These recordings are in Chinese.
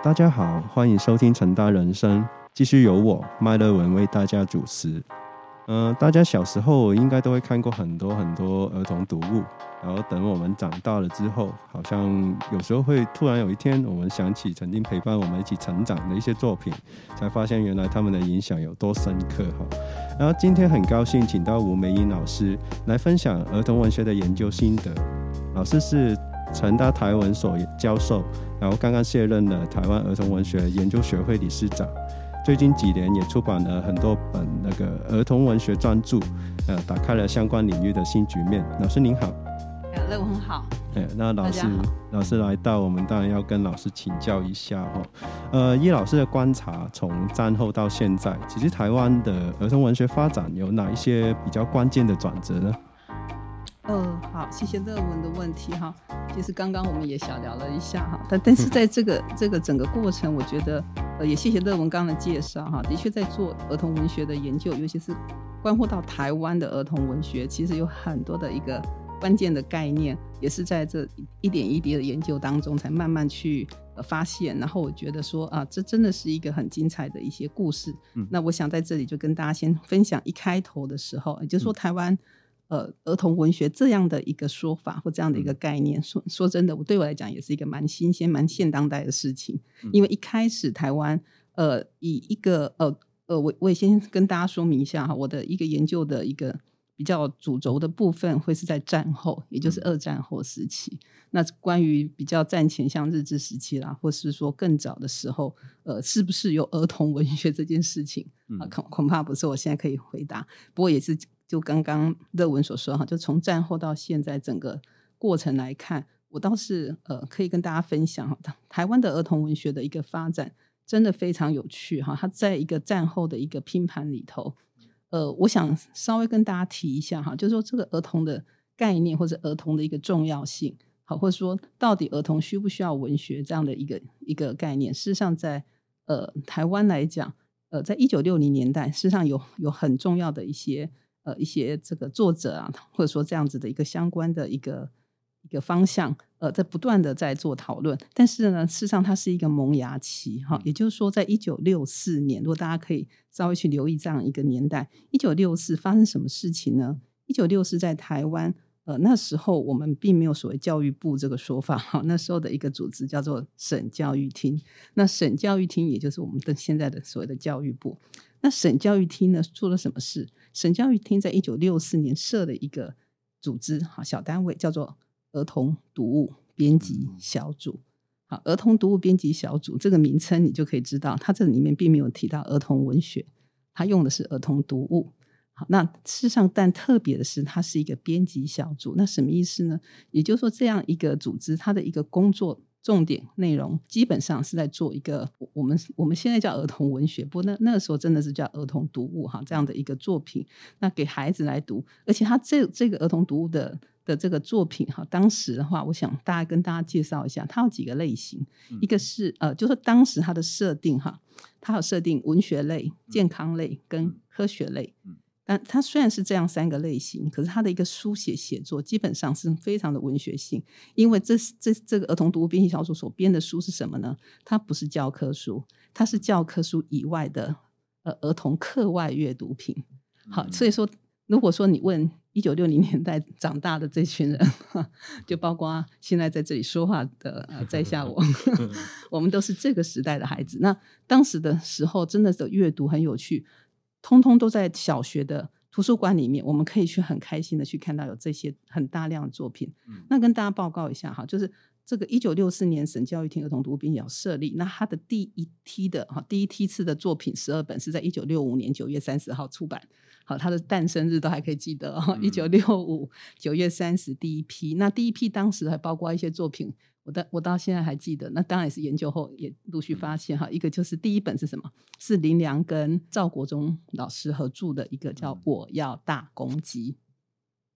大家好，欢迎收听成大人生，继续由我麦乐文为大家主持。嗯、大家小时候应该都会看过很多很多儿童读物，然后等我们长大了之后，好像有时候会突然有一天，我们想起曾经陪伴我们一起成长的一些作品，才发现原来他们的影响有多深刻哈。然后今天很高兴请到吴梅英老师来分享儿童文学的研究心得。老师是成大台文所教授，然后刚刚卸任了台湾儿童文学研究学会理事长。最近几年也出版了很多本那个儿童文学专著，呃，打开了相关领域的新局面。老师您好，呃，乐文好，哎，那老师老师来到，我们当然要跟老师请教一下哈。呃，依老师的观察，从战后到现在，其实台湾的儿童文学发展有哪一些比较关键的转折呢？呃，好，谢谢乐文的问题哈。其实刚刚我们也小聊了一下哈，但但是在这个这个整个过程，我觉得呃也谢谢乐文刚刚的介绍哈，的确在做儿童文学的研究，尤其是关乎到台湾的儿童文学，其实有很多的一个关键的概念，也是在这一点一滴的研究当中才慢慢去呃发现，然后我觉得说啊，这真的是一个很精彩的一些故事。嗯那我想在这里就跟大家先分享一开头的时候，也就是说台湾。呃，儿童文学这样的一个说法或这样的一个概念，说说真的，我对我来讲也是一个蛮新鲜、蛮现当代的事情。因为一开始台湾，呃，以一个呃呃，我我也先跟大家说明一下哈，我的一个研究的一个比较主轴的部分会是在战后，也就是二战后时期。那关于比较战前，像日治时期啦，或是说更早的时候，呃，是不是有儿童文学这件事情啊？恐恐怕不是，我现在可以回答。不过也是就刚刚乐文所说哈，就从战后到现在整个过程来看，我倒是呃可以跟大家分享哈，台台湾的儿童文学的一个发展真的非常有趣哈。它在一个战后的一个拼盘里头，呃，我想稍微跟大家提一下哈，就是说这个儿童的概念或者儿童的一个重要性，好，或者说到底儿童需不需要文学这样的一个一个概念，事实上在呃台湾来讲，呃，在一九六零年代，事实上有有很重要的一些呃一些这个作者啊，或者说这样子的一个相关的一个一个方向，呃，在不断的在做讨论。但是呢，事实上它是一个萌芽期哈，也就是说，在一九六四年，如果大家可以稍微去留意这样一个年代，一九六四发生什么事情呢？一九六四在台湾。呃，那时候我们并没有所谓教育部这个说法哈，那时候的一个组织叫做省教育厅。那省教育厅也就是我们的现在的所谓的教育部。那省教育厅呢做了什么事？省教育厅在一九六四年设了一个组织哈小单位，叫做儿童读物编辑小组。好，儿童读物编辑小组这个名称，你就可以知道，它这里面并没有提到儿童文学，它用的是儿童读物。好，那事实上，但特别的是，它是一个编辑小组。那什么意思呢？也就是说，这样一个组织，它的一个工作重点内容，基本上是在做一个我我们我们现在叫儿童文学，不过那那个时候真的是叫儿童读物哈，这样的一个作品，那给孩子来读，而且它这这个儿童读物的的这个作品哈，当时的话，我想大概跟大家介绍一下，它有几个类型，一个是呃，就是当时它的设定哈，它有设定文学类、健康类跟科学类。但它虽然是这样三个类型，可是它的一个书写写作基本上是非常的文学性，因为这是这这个儿童读物编辑小组所编的书是什么呢？它不是教科书，它是教科书以外的呃儿童课外阅读品。好，所以说如果说你问一九六零年代长大的这群人，就包括现在在这里说话的呃在下我，我们都是这个时代的孩子。那当时的时候，真的是阅读很有趣。通通都在小学的图书馆里面，我们可以去很开心的去看到有这些很大量的作品。那跟大家报告一下哈，就是这个一九六四年省教育厅儿童读物编辑小设立，那它的第一梯的哈第一梯次的作品十二本是在一九六五年九月三十号出版。好，它的诞生日都还可以记得哦，一九六五九月三十第一批。那第一批当时还包括一些作品，我到我到现在还记得。那当然也是研究后也陆续发现哈，一个就是第一本是什么？是林良跟赵国忠老师合著的一个叫《我要大公鸡》。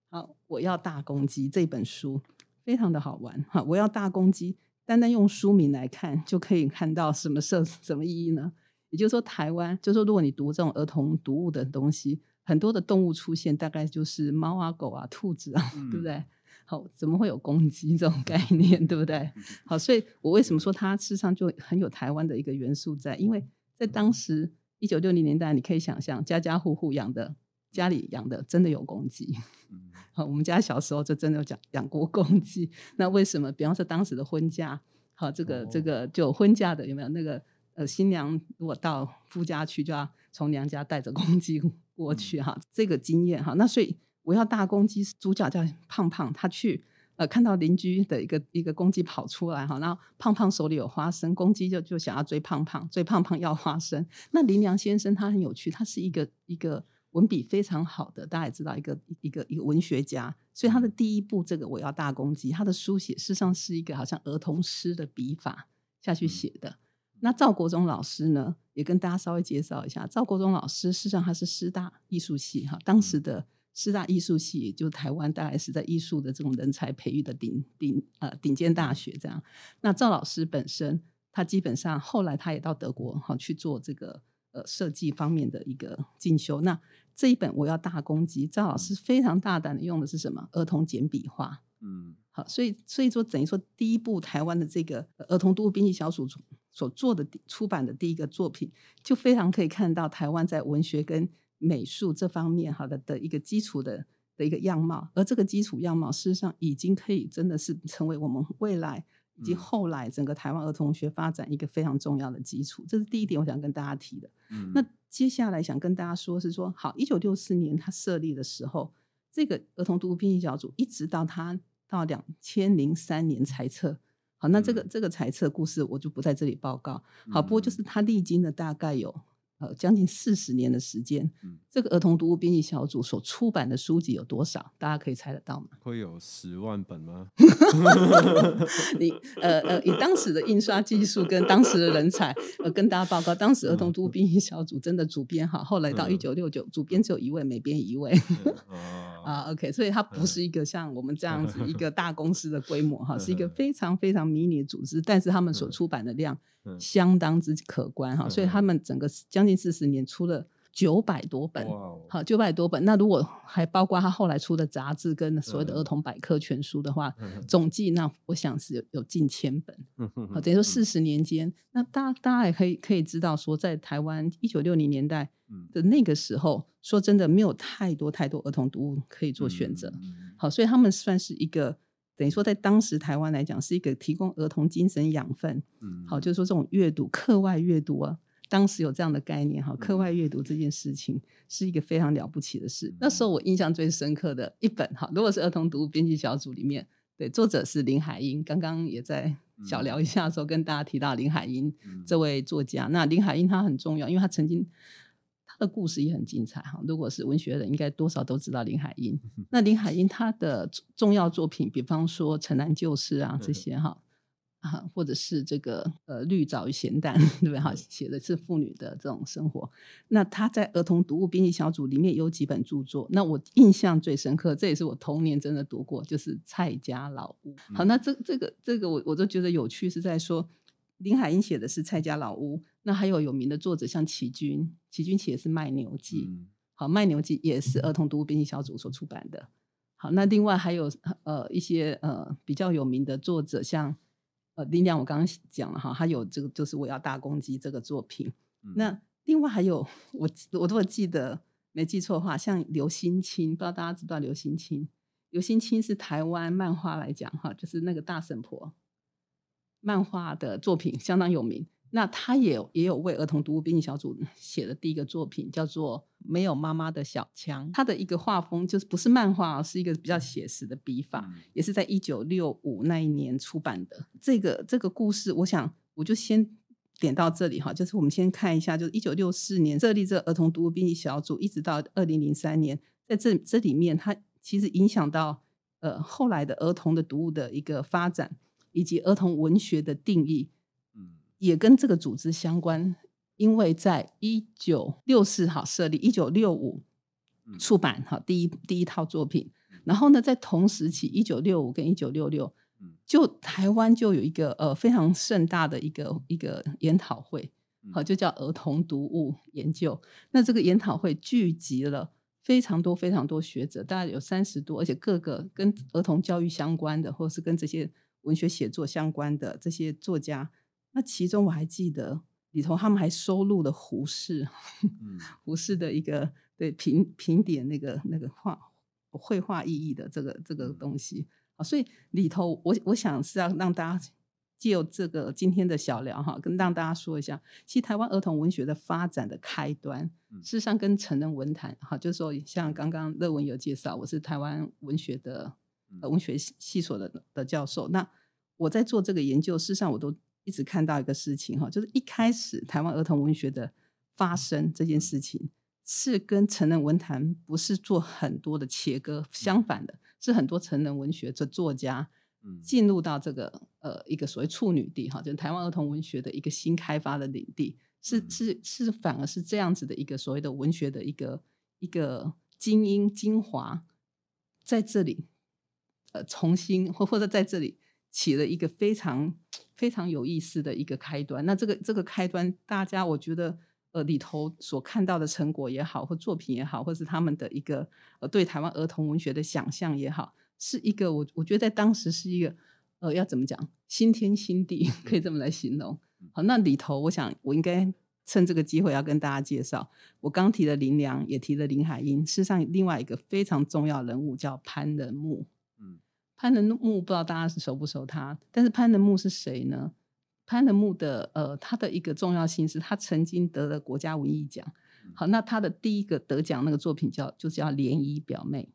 好，我要大公鸡这本书非常的好玩哈。我要大公鸡，单单用书名来看就可以看到什么设什么意义呢？也就是说，台湾就是说，如果你读这种儿童读物的东西，很多的动物出现，大概就是猫啊、狗啊、兔子啊，对不对？好，怎么会有公鸡这种概念，对不对？好，所以我为什么说它事实上就很有台湾的一个元素在？因为在当时一九六零年代，你可以想象家家户户养的，家里养的真的有公鸡。好，我们家小时候就真的有养养过公鸡。那为什么？比方说当时的婚嫁，好，这个这个就婚嫁的有没有那个呃新娘如果到夫家去，就要从娘家带着公鸡过去哈。这个经验哈，那所以。我要大公鸡，主角叫胖胖，他去呃看到邻居的一个一个公鸡跑出来哈，然后胖胖手里有花生，公鸡就就想要追胖胖，追胖胖要花生。那林良先生他很有趣，他是一个一个文笔非常好的，大家也知道一个一个一个文学家，所以他的第一部这个我要大公鸡，他的书写事实上是一个好像儿童诗的笔法下去写的。那赵国忠老师呢，也跟大家稍微介绍一下，赵国忠老师事实上他是师大艺术系哈，当时的。师大艺术系，就台湾大概是在艺术的这种人才培育的顶顶呃顶尖大学这样。那赵老师本身，他基本上后来他也到德国哈去做这个呃设计方面的一个进修。那这一本我要大攻击，赵老师非常大胆的用的是什么？儿童简笔画。嗯，好，所以所以说等于说第一部台湾的这个儿童读物编辑小组所做的出版的第一个作品，就非常可以看到台湾在文学跟美术这方面，好的的一个基础的的一个样貌，而这个基础样貌，事实上已经可以真的是成为我们未来以及后来整个台湾儿童学发展一个非常重要的基础。这是第一点，我想跟大家提的。那接下来想跟大家说，是说好，一九六四年他设立的时候，这个儿童读物编辑小组，一直到他到两千零三年裁撤。好，那这个这个裁撤故事，我就不在这里报告。好，不过就是他历经了大概有。呃，将近四十年的时间，这个儿童读物编辑小组所出版的书籍有多少？大家可以猜得到吗？会有十万本吗？你呃呃，以当时的印刷技术跟当时的人才，呃，跟大家报告，当时儿童读物编辑小组真的主编哈，后来到一九六九，主编只有一位，每编一位。啊，OK，所以它不是一个像我们这样子一个大公司的规模哈，是一个非常非常迷你的组织，但是他们所出版的量。相当之可观哈，所以他们整个将近四十年出了九百多本，好九百多本。那如果还包括他后来出的杂志跟所谓的儿童百科全书的话，总计那我想是有有近千本。好，等于说四十年间，那大大家也可以可以知道说，在台湾一九六零年代的那个时候，说真的没有太多太多儿童读物可以做选择。好，所以他们算是一个。等于说，在当时台湾来讲，是一个提供儿童精神养分。嗯，好，就是说这种阅读、课外阅读啊，当时有这样的概念哈。课外阅读这件事情是一个非常了不起的事。那时候我印象最深刻的一本哈，如果是儿童读物编辑小组里面，对，作者是林海音。刚刚也在小聊一下的时候，跟大家提到林海音这位作家。那林海音他很重要，因为他曾经。他的故事也很精彩哈，如果是文学人，应该多少都知道林海音。那林海音他的重要作品，比方说《城南旧事》啊这些哈，啊或者是这个呃《绿藻与咸蛋》，对不对哈？写的是妇女的这种生活。那他在儿童读物编辑小组里面有几本著作，那我印象最深刻，这也是我童年真的读过，就是《蔡家老屋》。好，那这这个这个我我都觉得有趣，是在说。林海音写的是《蔡家老屋》，那还有有名的作者像齐君，齐君写的是《卖牛记》。好，《卖牛记》也是儿童读物编辑小组所出版的。好，那另外还有呃一些呃比较有名的作者，像呃林良，我刚刚讲了哈，他有这个就是我要大公鸡这个作品。那另外还有我我如果记得没记错的话，像刘心清，不知道大家知不知道刘心清？刘心清是台湾漫画来讲哈，就是那个大神婆。漫画的作品相当有名，那他也也有为儿童读物编辑小组写的第一个作品，叫做《没有妈妈的小枪》。他的一个画风就是不是漫画，是一个比较写实的笔法，也是在一九六五那一年出版的。这个这个故事，我想我就先点到这里哈。就是我们先看一下，就是一九六四年设立这儿童读物编辑小组，一直到二零零三年，在这这里面，它其实影响到呃后来的儿童的读物的一个发展。以及儿童文学的定义，嗯，也跟这个组织相关，因为在一九六四哈设立，一九六五出版哈第一第一套作品，然后呢，在同时期一九六五跟一九六六，就台湾就有一个呃非常盛大的一个一个研讨会，好就叫儿童读物研究。那这个研讨会聚集了。非常多非常多学者，大概有三十多，而且各个跟儿童教育相关的，或是跟这些文学写作相关的这些作家。那其中我还记得里头，他们还收录了胡适，胡适的一个对评评点那个那个画绘画意义的这个这个东西。啊，所以里头我我想是要让大家借由这个今天的小聊哈，跟让大家说一下，其实台湾儿童文学的发展的开端，事实上跟成人文坛哈，就是说像刚刚乐文有介绍，我是台湾文学的文学系所的的教授，那我在做这个研究，事实上我都。一直看到一个事情哈，就是一开始台湾儿童文学的发生这件事情，是跟成人文坛不是做很多的切割，相反的是很多成人文学的作家进入到这个呃一个所谓处女地哈，就是台湾儿童文学的一个新开发的领地，是是是反而是这样子的一个所谓的文学的一个一个精英精华在这里呃重新或或者在这里。起了一个非常非常有意思的一个开端。那这个这个开端，大家我觉得呃里头所看到的成果也好，或作品也好，或是他们的一个呃对台湾儿童文学的想象也好，是一个我我觉得在当时是一个呃要怎么讲新天新地，可以这么来形容。好，那里头我想我应该趁这个机会要跟大家介绍，我刚提了林良，也提了林海音，事实上另外一个非常重要人物叫潘仁木。潘仁木不知道大家是熟不熟他，但是潘仁木是谁呢？潘仁木的呃，他的一个重要性是他曾经得了国家文艺奖。好，那他的第一个得奖那个作品叫就叫《涟漪表妹》。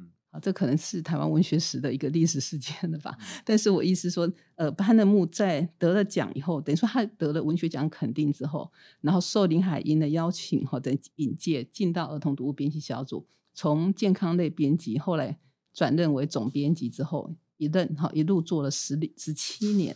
嗯，好，这可能是台湾文学史的一个历史事件了吧？但是我意思说，呃，潘仁木在得了奖以后，等于说他得了文学奖肯定之后，然后受林海音的邀请或者引介进到儿童读物编辑小组，从健康类编辑后来。转任为总编辑之后，一任哈一路做了十十七年，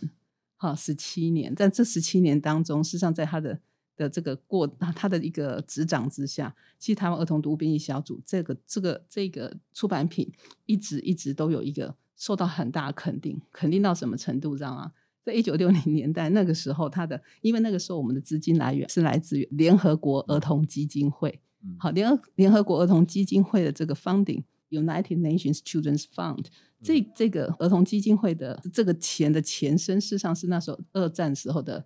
哈十七年，在这十七年当中，事实上在他的的这个过他的一个执掌之下，其实台湾儿童读物编辑小组这个这个这个出版品一直一直都有一个受到很大的肯定，肯定到什么程度，知道吗？在一九六零年代那个时候，他的因为那个时候我们的资金来源是来自于联合国儿童基金会，好联合联合国儿童基金会的这个 funding。United Nations Children's Fund，这这个儿童基金会的这个钱的前身，事实上是那时候二战时候的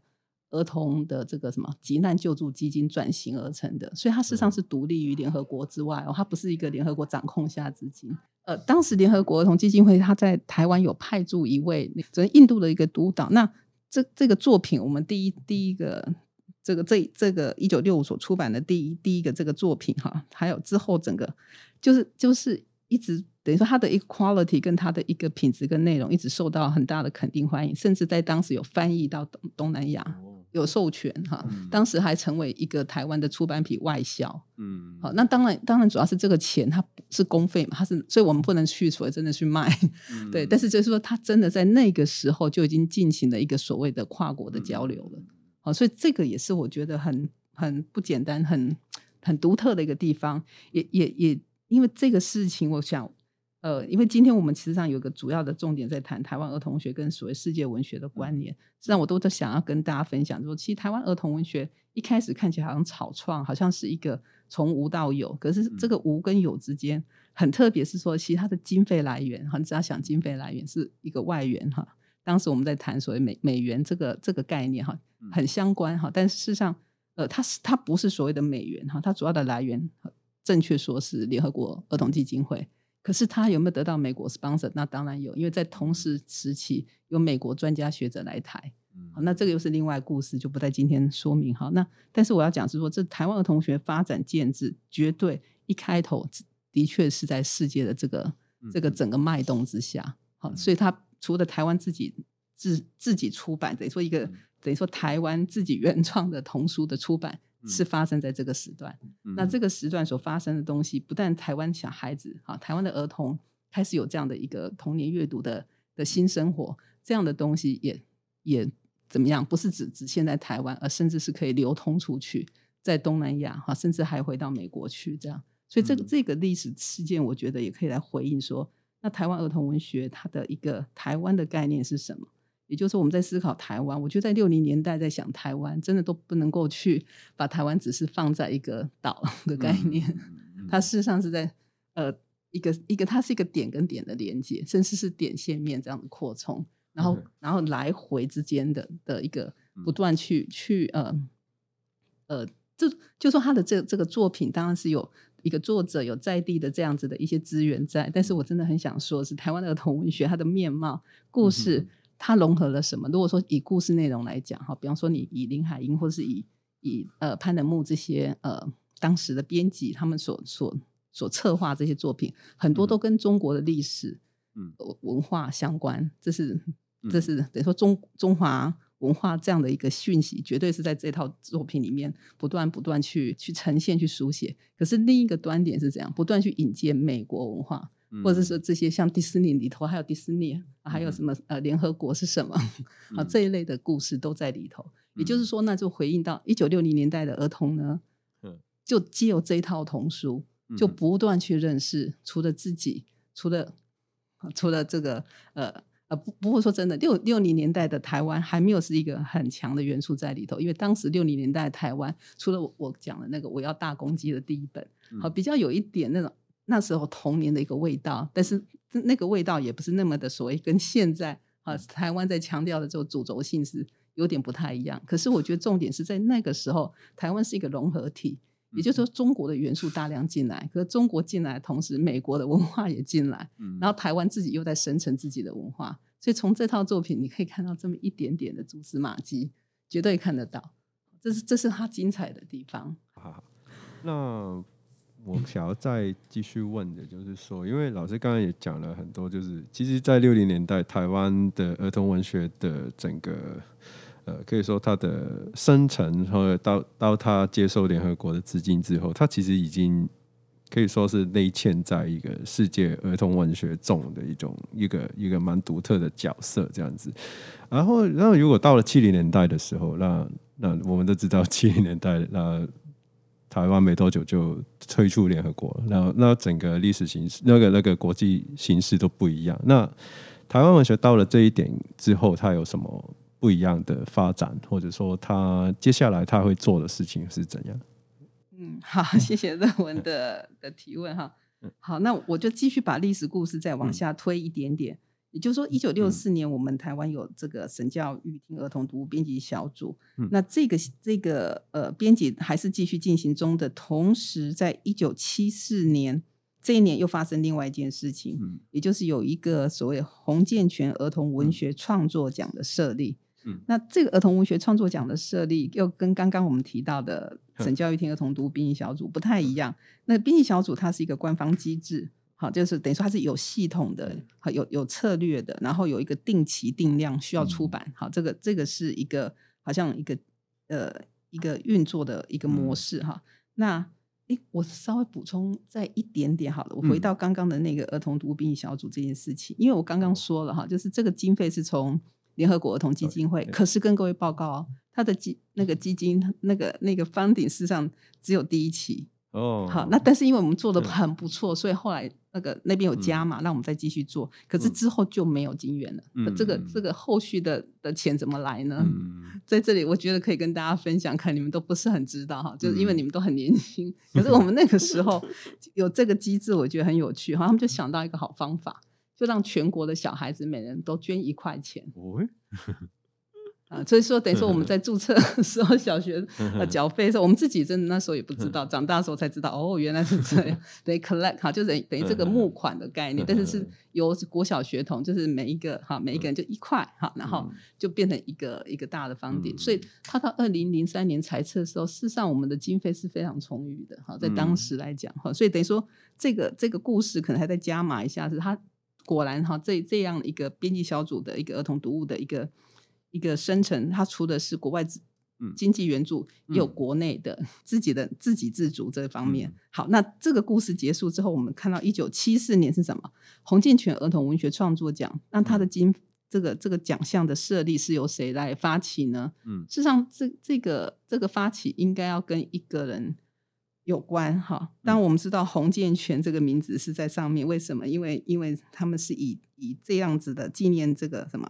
儿童的这个什么急难救助基金转型而成的，所以它事实上是独立于联合国之外哦，它不是一个联合国掌控下资金。呃，当时联合国儿童基金会它在台湾有派驻一位，这印度的一个督导。那这这个作品，我们第一第一个这个这这个一九六五所出版的第一第一个这个作品哈，还有之后整个就是就是。一直等于说，它的一个 quality 跟它的一个品质跟内容，一直受到很大的肯定欢迎，甚至在当时有翻译到东东南亚，有授权哈。当时还成为一个台湾的出版品外销。嗯，好，那当然，当然主要是这个钱它是公费嘛，它是，所以我们不能去所谓真的去卖。对，但是就是说，它真的在那个时候就已经进行了一个所谓的跨国的交流了。好，所以这个也是我觉得很很不简单、很很独特的一个地方，也也也。因为这个事情，我想，呃，因为今天我们其实上有个主要的重点在谈台湾儿童文学跟所谓世界文学的关联，实际上我都在想要跟大家分享，说其实台湾儿童文学一开始看起来好像草创，好像是一个从无到有，可是这个无跟有之间很特别，是说其实它的经费来源，哈，你只要想经费来源是一个外援，哈，当时我们在谈所谓美美元这个这个概念，哈，很相关，哈，但事实上，呃，它是它不是所谓的美元，哈，它主要的来源。正确说是联合国儿童基金会，可是他有没有得到美国 sponsor？那当然有，因为在同时时期有美国专家学者来台。好，那这个又是另外故事，就不在今天说明。好，那但是我要讲是说，这台湾儿童学发展建制，绝对一开头的确是在世界的这个这个整个脉动之下。好，所以他除了台湾自己自自己出版，等于说一个等于说台湾自己原创的童书的出版。是发生在这个时段，那这个时段所发生的东西，不但台湾小孩子啊，台湾的儿童开始有这样的一个童年阅读的的新生活，这样的东西也也怎么样？不是只只限在台湾，而甚至是可以流通出去，在东南亚哈，甚至还回到美国去这样。所以这个这个历史事件，我觉得也可以来回应说，那台湾儿童文学它的一个台湾的概念是什么？也就是我们在思考台湾，我觉得在六零年代在想台湾，真的都不能够去把台湾只是放在一个岛的概念。它事实上是在呃一个一个，它是一个点跟点的连接，甚至是点线面这样的扩充，然后然后来回之间的的一个不断去去呃呃，这就说他的这这个作品当然是有一个作者有在地的这样子的一些资源在，但是我真的很想说，是台湾的儿童文学它的面貌故事。它融合了什么？如果说以故事内容来讲，哈，比方说你以林海音，或是以以呃潘德木这些呃当时的编辑，他们所所所策划这些作品，很多都跟中国的历史嗯文化相关。这是这是等于说中中华文化这样的一个讯息，绝对是在这套作品里面不断不断去去呈现、去书写。可是另一个端点是怎样？不断去引荐美国文化。或者说这些像迪士尼里头，还有迪士尼，还有什么呃联合国是什么 啊这一类的故事都在里头。也就是说，那就回应到一九六零年代的儿童呢，就借由这一套童书，就不断去认识，除了自己，除了除了这个呃呃不不过说真的，六六零年代的台湾还没有是一个很强的元素在里头，因为当时六零年代台湾除了我我讲的那个我要大公鸡的第一本，好比较有一点那种。那时候童年的一个味道，但是那个味道也不是那么的所谓跟现在啊台湾在强调的这种主轴性是有点不太一样。可是我觉得重点是在那个时候，台湾是一个融合体，也就是说中国的元素大量进来，可是中国进来同时，美国的文化也进来，然后台湾自己又在生成自己的文化，所以从这套作品你可以看到这么一点点的蛛丝马迹，绝对看得到，这是这是它精彩的地方。好，那。我想要再继续问的，就是说，因为老师刚刚也讲了很多，就是其实，在六零年代，台湾的儿童文学的整个，呃，可以说它的生成，和到到他接受联合国的资金之后，它其实已经可以说是内嵌在一个世界儿童文学中的一种一个一个蛮独特的角色这样子。然后，然后如果到了七零年代的时候，那那我们都知道七零年代那。台湾没多久就退出联合国，那那整个历史形势、那个那个国际形势都不一样。那台湾文学到了这一点之后，它有什么不一样的发展，或者说它接下来它会做的事情是怎样？嗯，好，谢谢乐文的的提问哈。好，那我就继续把历史故事再往下推一点点。也就是说，一九六四年，我们台湾有这个神教育听儿童读物编辑小组。那这个这个呃，编辑还是继续进行中的。同时，在一九七四年这一年，又发生另外一件事情，也就是有一个所谓洪建全儿童文学创作奖的设立。那这个儿童文学创作奖的设立，又跟刚刚我们提到的省教育厅儿童读物编辑小组不太一样。那编辑小组它是一个官方机制。好，就是等于说它是有系统的，好有有策略的，然后有一个定期定量需要出版。好，这个这个是一个好像一个呃一个运作的一个模式哈。那诶，我稍微补充再一点点好了，我回到刚刚的那个儿童读病小组这件事情，因为我刚刚说了哈，就是这个经费是从联合国儿童基金会，可是跟各位报告哦，它的基那个基金那个那个方顶事实上只有第一期。哦，好，那但是因为我们做的很不错，所以后来那个那边有加嘛，让我们再继续做。可是之后就没有金源了。这个这个后续的的钱怎么来呢？在这里我觉得可以跟大家分享，看你们都不是很知道哈，就是因为你们都很年轻。可是我们那个时候 有这个机制，我觉得很有趣哈。他们就想到一个好方法，就让全国的小孩子每人都捐一块钱。啊，所以说等于说我们在注册的时候小学呃缴费的时候，我们自己真的那时候也不知道，长大的时候才知道哦，原来是这样。等于 collect 哈，就等于等于这个募款的概念，但是是由国小学童，就是每一个哈每一个人就一块哈，然后就变成一个一个大的方点。所以他到二零零三年裁撤的时候，事实上我们的经费是非常充裕的哈，在当时来讲哈，所以等于说这个这个故事可能还在加码一下，是他果然哈这这样一个编辑小组的一个儿童读物的一个。一个生成，它除的是国外经济援助，也有国内的自己的自给自足这方面。好，那这个故事结束之后，我们看到一九七四年是什么？洪建全儿童文学创作奖。那他的金这个这个奖项的设立是由谁来发起呢？嗯，事实上，这这个这个发起应该要跟一个人有关哈。当我们知道洪建全这个名字是在上面，为什么？因为因为他们是以以这样子的纪念这个什么？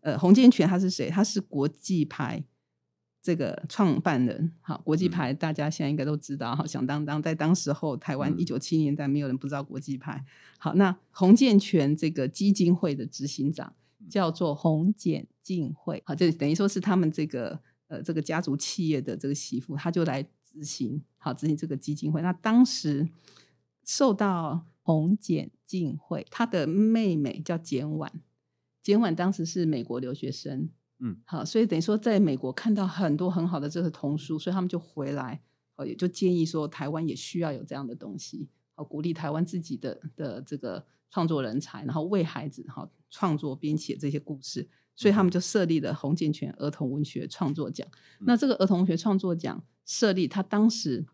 呃，洪建全他是谁？他是国际牌这个创办人，好，国际牌大家现在应该都知道，哈，响当当，在当时候台湾一九七年代，没有人不知道国际牌。好，那洪建全这个基金会的执行长叫做洪简进会，好，就等于说是他们这个呃这个家族企业的这个媳妇，他就来执行，好执行这个基金会。那当时受到洪简进会，他的妹妹叫简婉，简婉当时是美国留学生。嗯，好，所以等于说，在美国看到很多很好的这个童书，所以他们就回来，哦，也就建议说，台湾也需要有这样的东西，好，鼓励台湾自己的的这个创作人才，然后为孩子哈创作编写这些故事，所以他们就设立了洪建全儿童文学创作奖。那这个儿童文学创作奖设立，他当时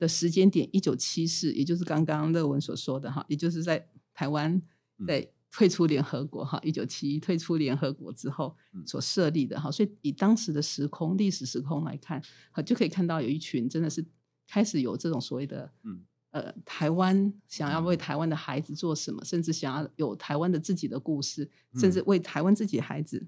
的时间点一九七四，也就是刚刚乐文所说的哈，也就是在台湾在。退出联合国哈，一九七一退出联合国之后所设立的哈，所以以当时的时空历史时空来看，好就可以看到有一群真的是开始有这种所谓的嗯。呃台湾想要为台湾的孩子做什么，甚至想要有台湾的自己的故事，甚至为台湾自己孩子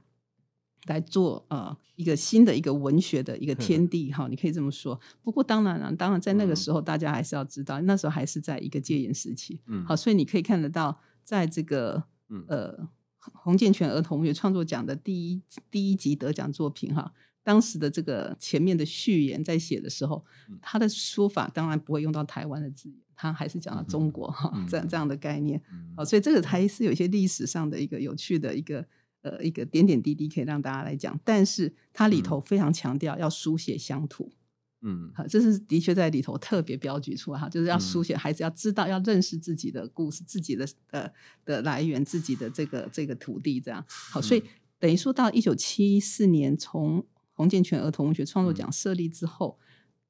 来做呃一个新的一个文学的一个天地哈，你可以这么说。不过当然了，当然在那个时候大家还是要知道，那时候还是在一个戒严时期，嗯，好，所以你可以看得到。在这个呃洪建全儿童文学创作奖的第一第一集得奖作品哈，当时的这个前面的序言在写的时候，他的说法当然不会用到台湾的字眼，他还是讲了中国哈这样这样的概念。好，所以这个还是有一些历史上的一个有趣的一个呃一个点点滴滴可以让大家来讲，但是它里头非常强调要书写乡土。嗯，好，这是的确在里头特别标举出来哈，就是要书写孩子要知道要认识自己的故事，自己的呃的来源，自己的这个这个土地这样。好，所以等于说到一九七四年，从洪建全儿童文学创作奖设立之后，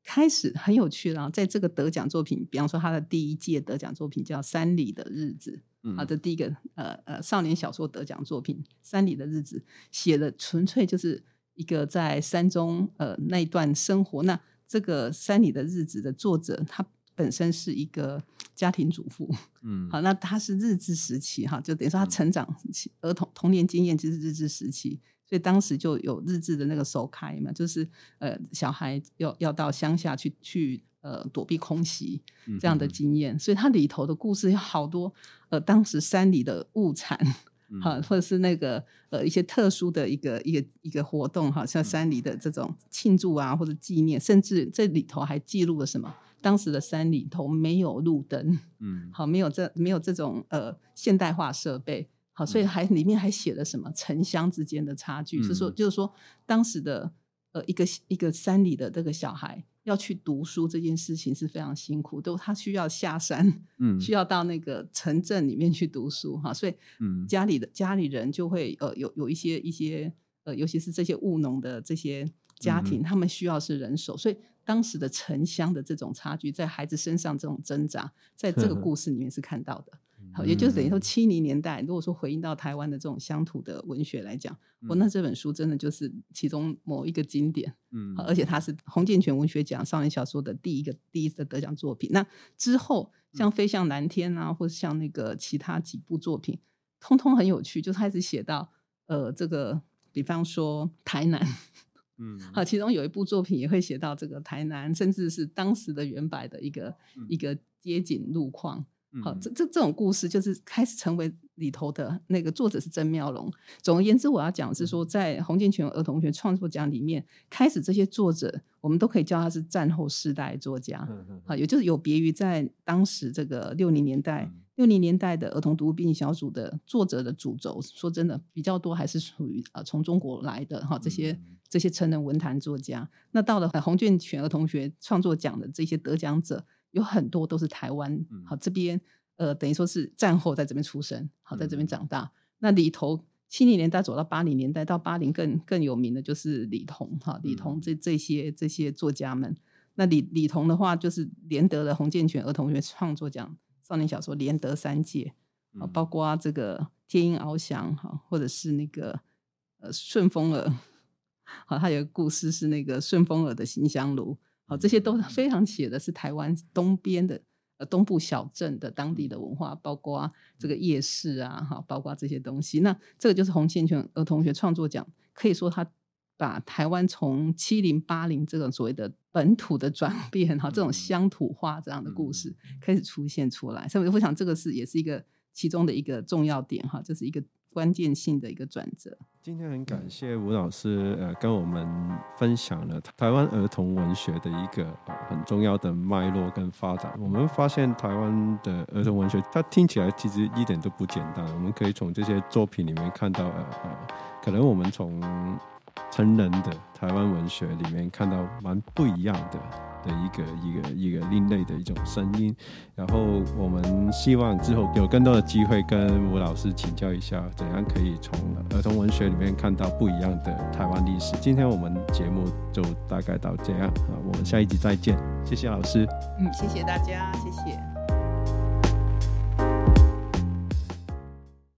开始很有趣了。在这个得奖作品，比方说他的第一届得奖作品叫《山里的日子》，好的第一个呃呃少年小说得奖作品《山里的日子》，写的纯粹就是一个在山中呃那一段生活那。这个山里的日子的作者，他本身是一个家庭主妇，嗯，好，那他是日治时期哈，就等于说他成长儿童童年经验就是日治时期，所以当时就有日治的那个首开嘛，就是呃小孩要要到乡下去去呃躲避空袭这样的经验，所以它里头的故事有好多呃当时山里的物产。哈，或者是那个呃一些特殊的一个一个一个活动哈，像山里的这种庆祝啊，或者纪念，甚至这里头还记录了什么？当时的山里头没有路灯，嗯，好，没有这没有这种呃现代化设备，好，所以还里面还写了什么城乡之间的差距，是说就是说当时的呃一个一个山里的这个小孩。要去读书这件事情是非常辛苦，都他需要下山，嗯，需要到那个城镇里面去读书哈，所以，嗯，家里的家里人就会呃有有一些一些呃，尤其是这些务农的这些家庭，他们需要是人手，所以当时的城乡的这种差距，在孩子身上这种挣扎，在这个故事里面是看到的。好，也就是等于说七零年代，如果说回应到台湾的这种乡土的文学来讲，我那这本书真的就是其中某一个经典，嗯，而且它是洪建全文学奖少年小说的第一个第一次得奖作品。那之后像飞向蓝天啊，或者像那个其他几部作品，通通很有趣，就开始写到呃这个，比方说台南，嗯，好，其中有一部作品也会写到这个台南，甚至是当时的原白的一个一个街景路况。好，这这这种故事就是开始成为里头的那个作者是曾妙龙。总而言之，我要讲是说，在洪建全儿童文学创作奖里面，开始这些作者，我们都可以叫他是战后世代作家。好，也就是有别于在当时这个六零年代，六零年代的儿童读物编辑小组的作者的主轴，说真的比较多还是属于呃从中国来的哈这些这些成人文坛作家。那到了洪建全儿童学创作奖的这些得奖者。有很多都是台湾，好这边，呃，等于说是战后在这边出生，好在这边长大。那里头七零年代走到八零年代，到八零更更有名的就是李彤，哈，李彤这这些这些作家们。那李李彤的话，就是连得了洪建全儿童学创作奖少年小说连得三届，啊，包括这个天鹰翱翔，哈，或者是那个呃顺风耳，好，他有个故事是那个顺风耳的新香炉。好，这些都非常写的是台湾东边的呃东部小镇的当地的文化，包括这个夜市啊，哈，包括这些东西。那这个就是洪建全呃同学创作奖，可以说他把台湾从七零八零这种所谓的本土的转 变哈，这种乡土化这样的故事开始出现出来。所以我想这个是也是一个其中的一个重要点哈，这是一个关键性的一个转折。今天很感谢吴老师，呃，跟我们分享了台湾儿童文学的一个很重要的脉络跟发展。我们发现台湾的儿童文学，它听起来其实一点都不简单。我们可以从这些作品里面看到，呃，可能我们从成人的台湾文学里面看到蛮不一样的。的一个一个一个另类的一种声音，然后我们希望之后有更多的机会跟吴老师请教一下，怎样可以从儿童文学里面看到不一样的台湾历史。今天我们节目就大概到这样啊，我们下一集再见，谢谢老师。嗯，谢谢大家，谢谢。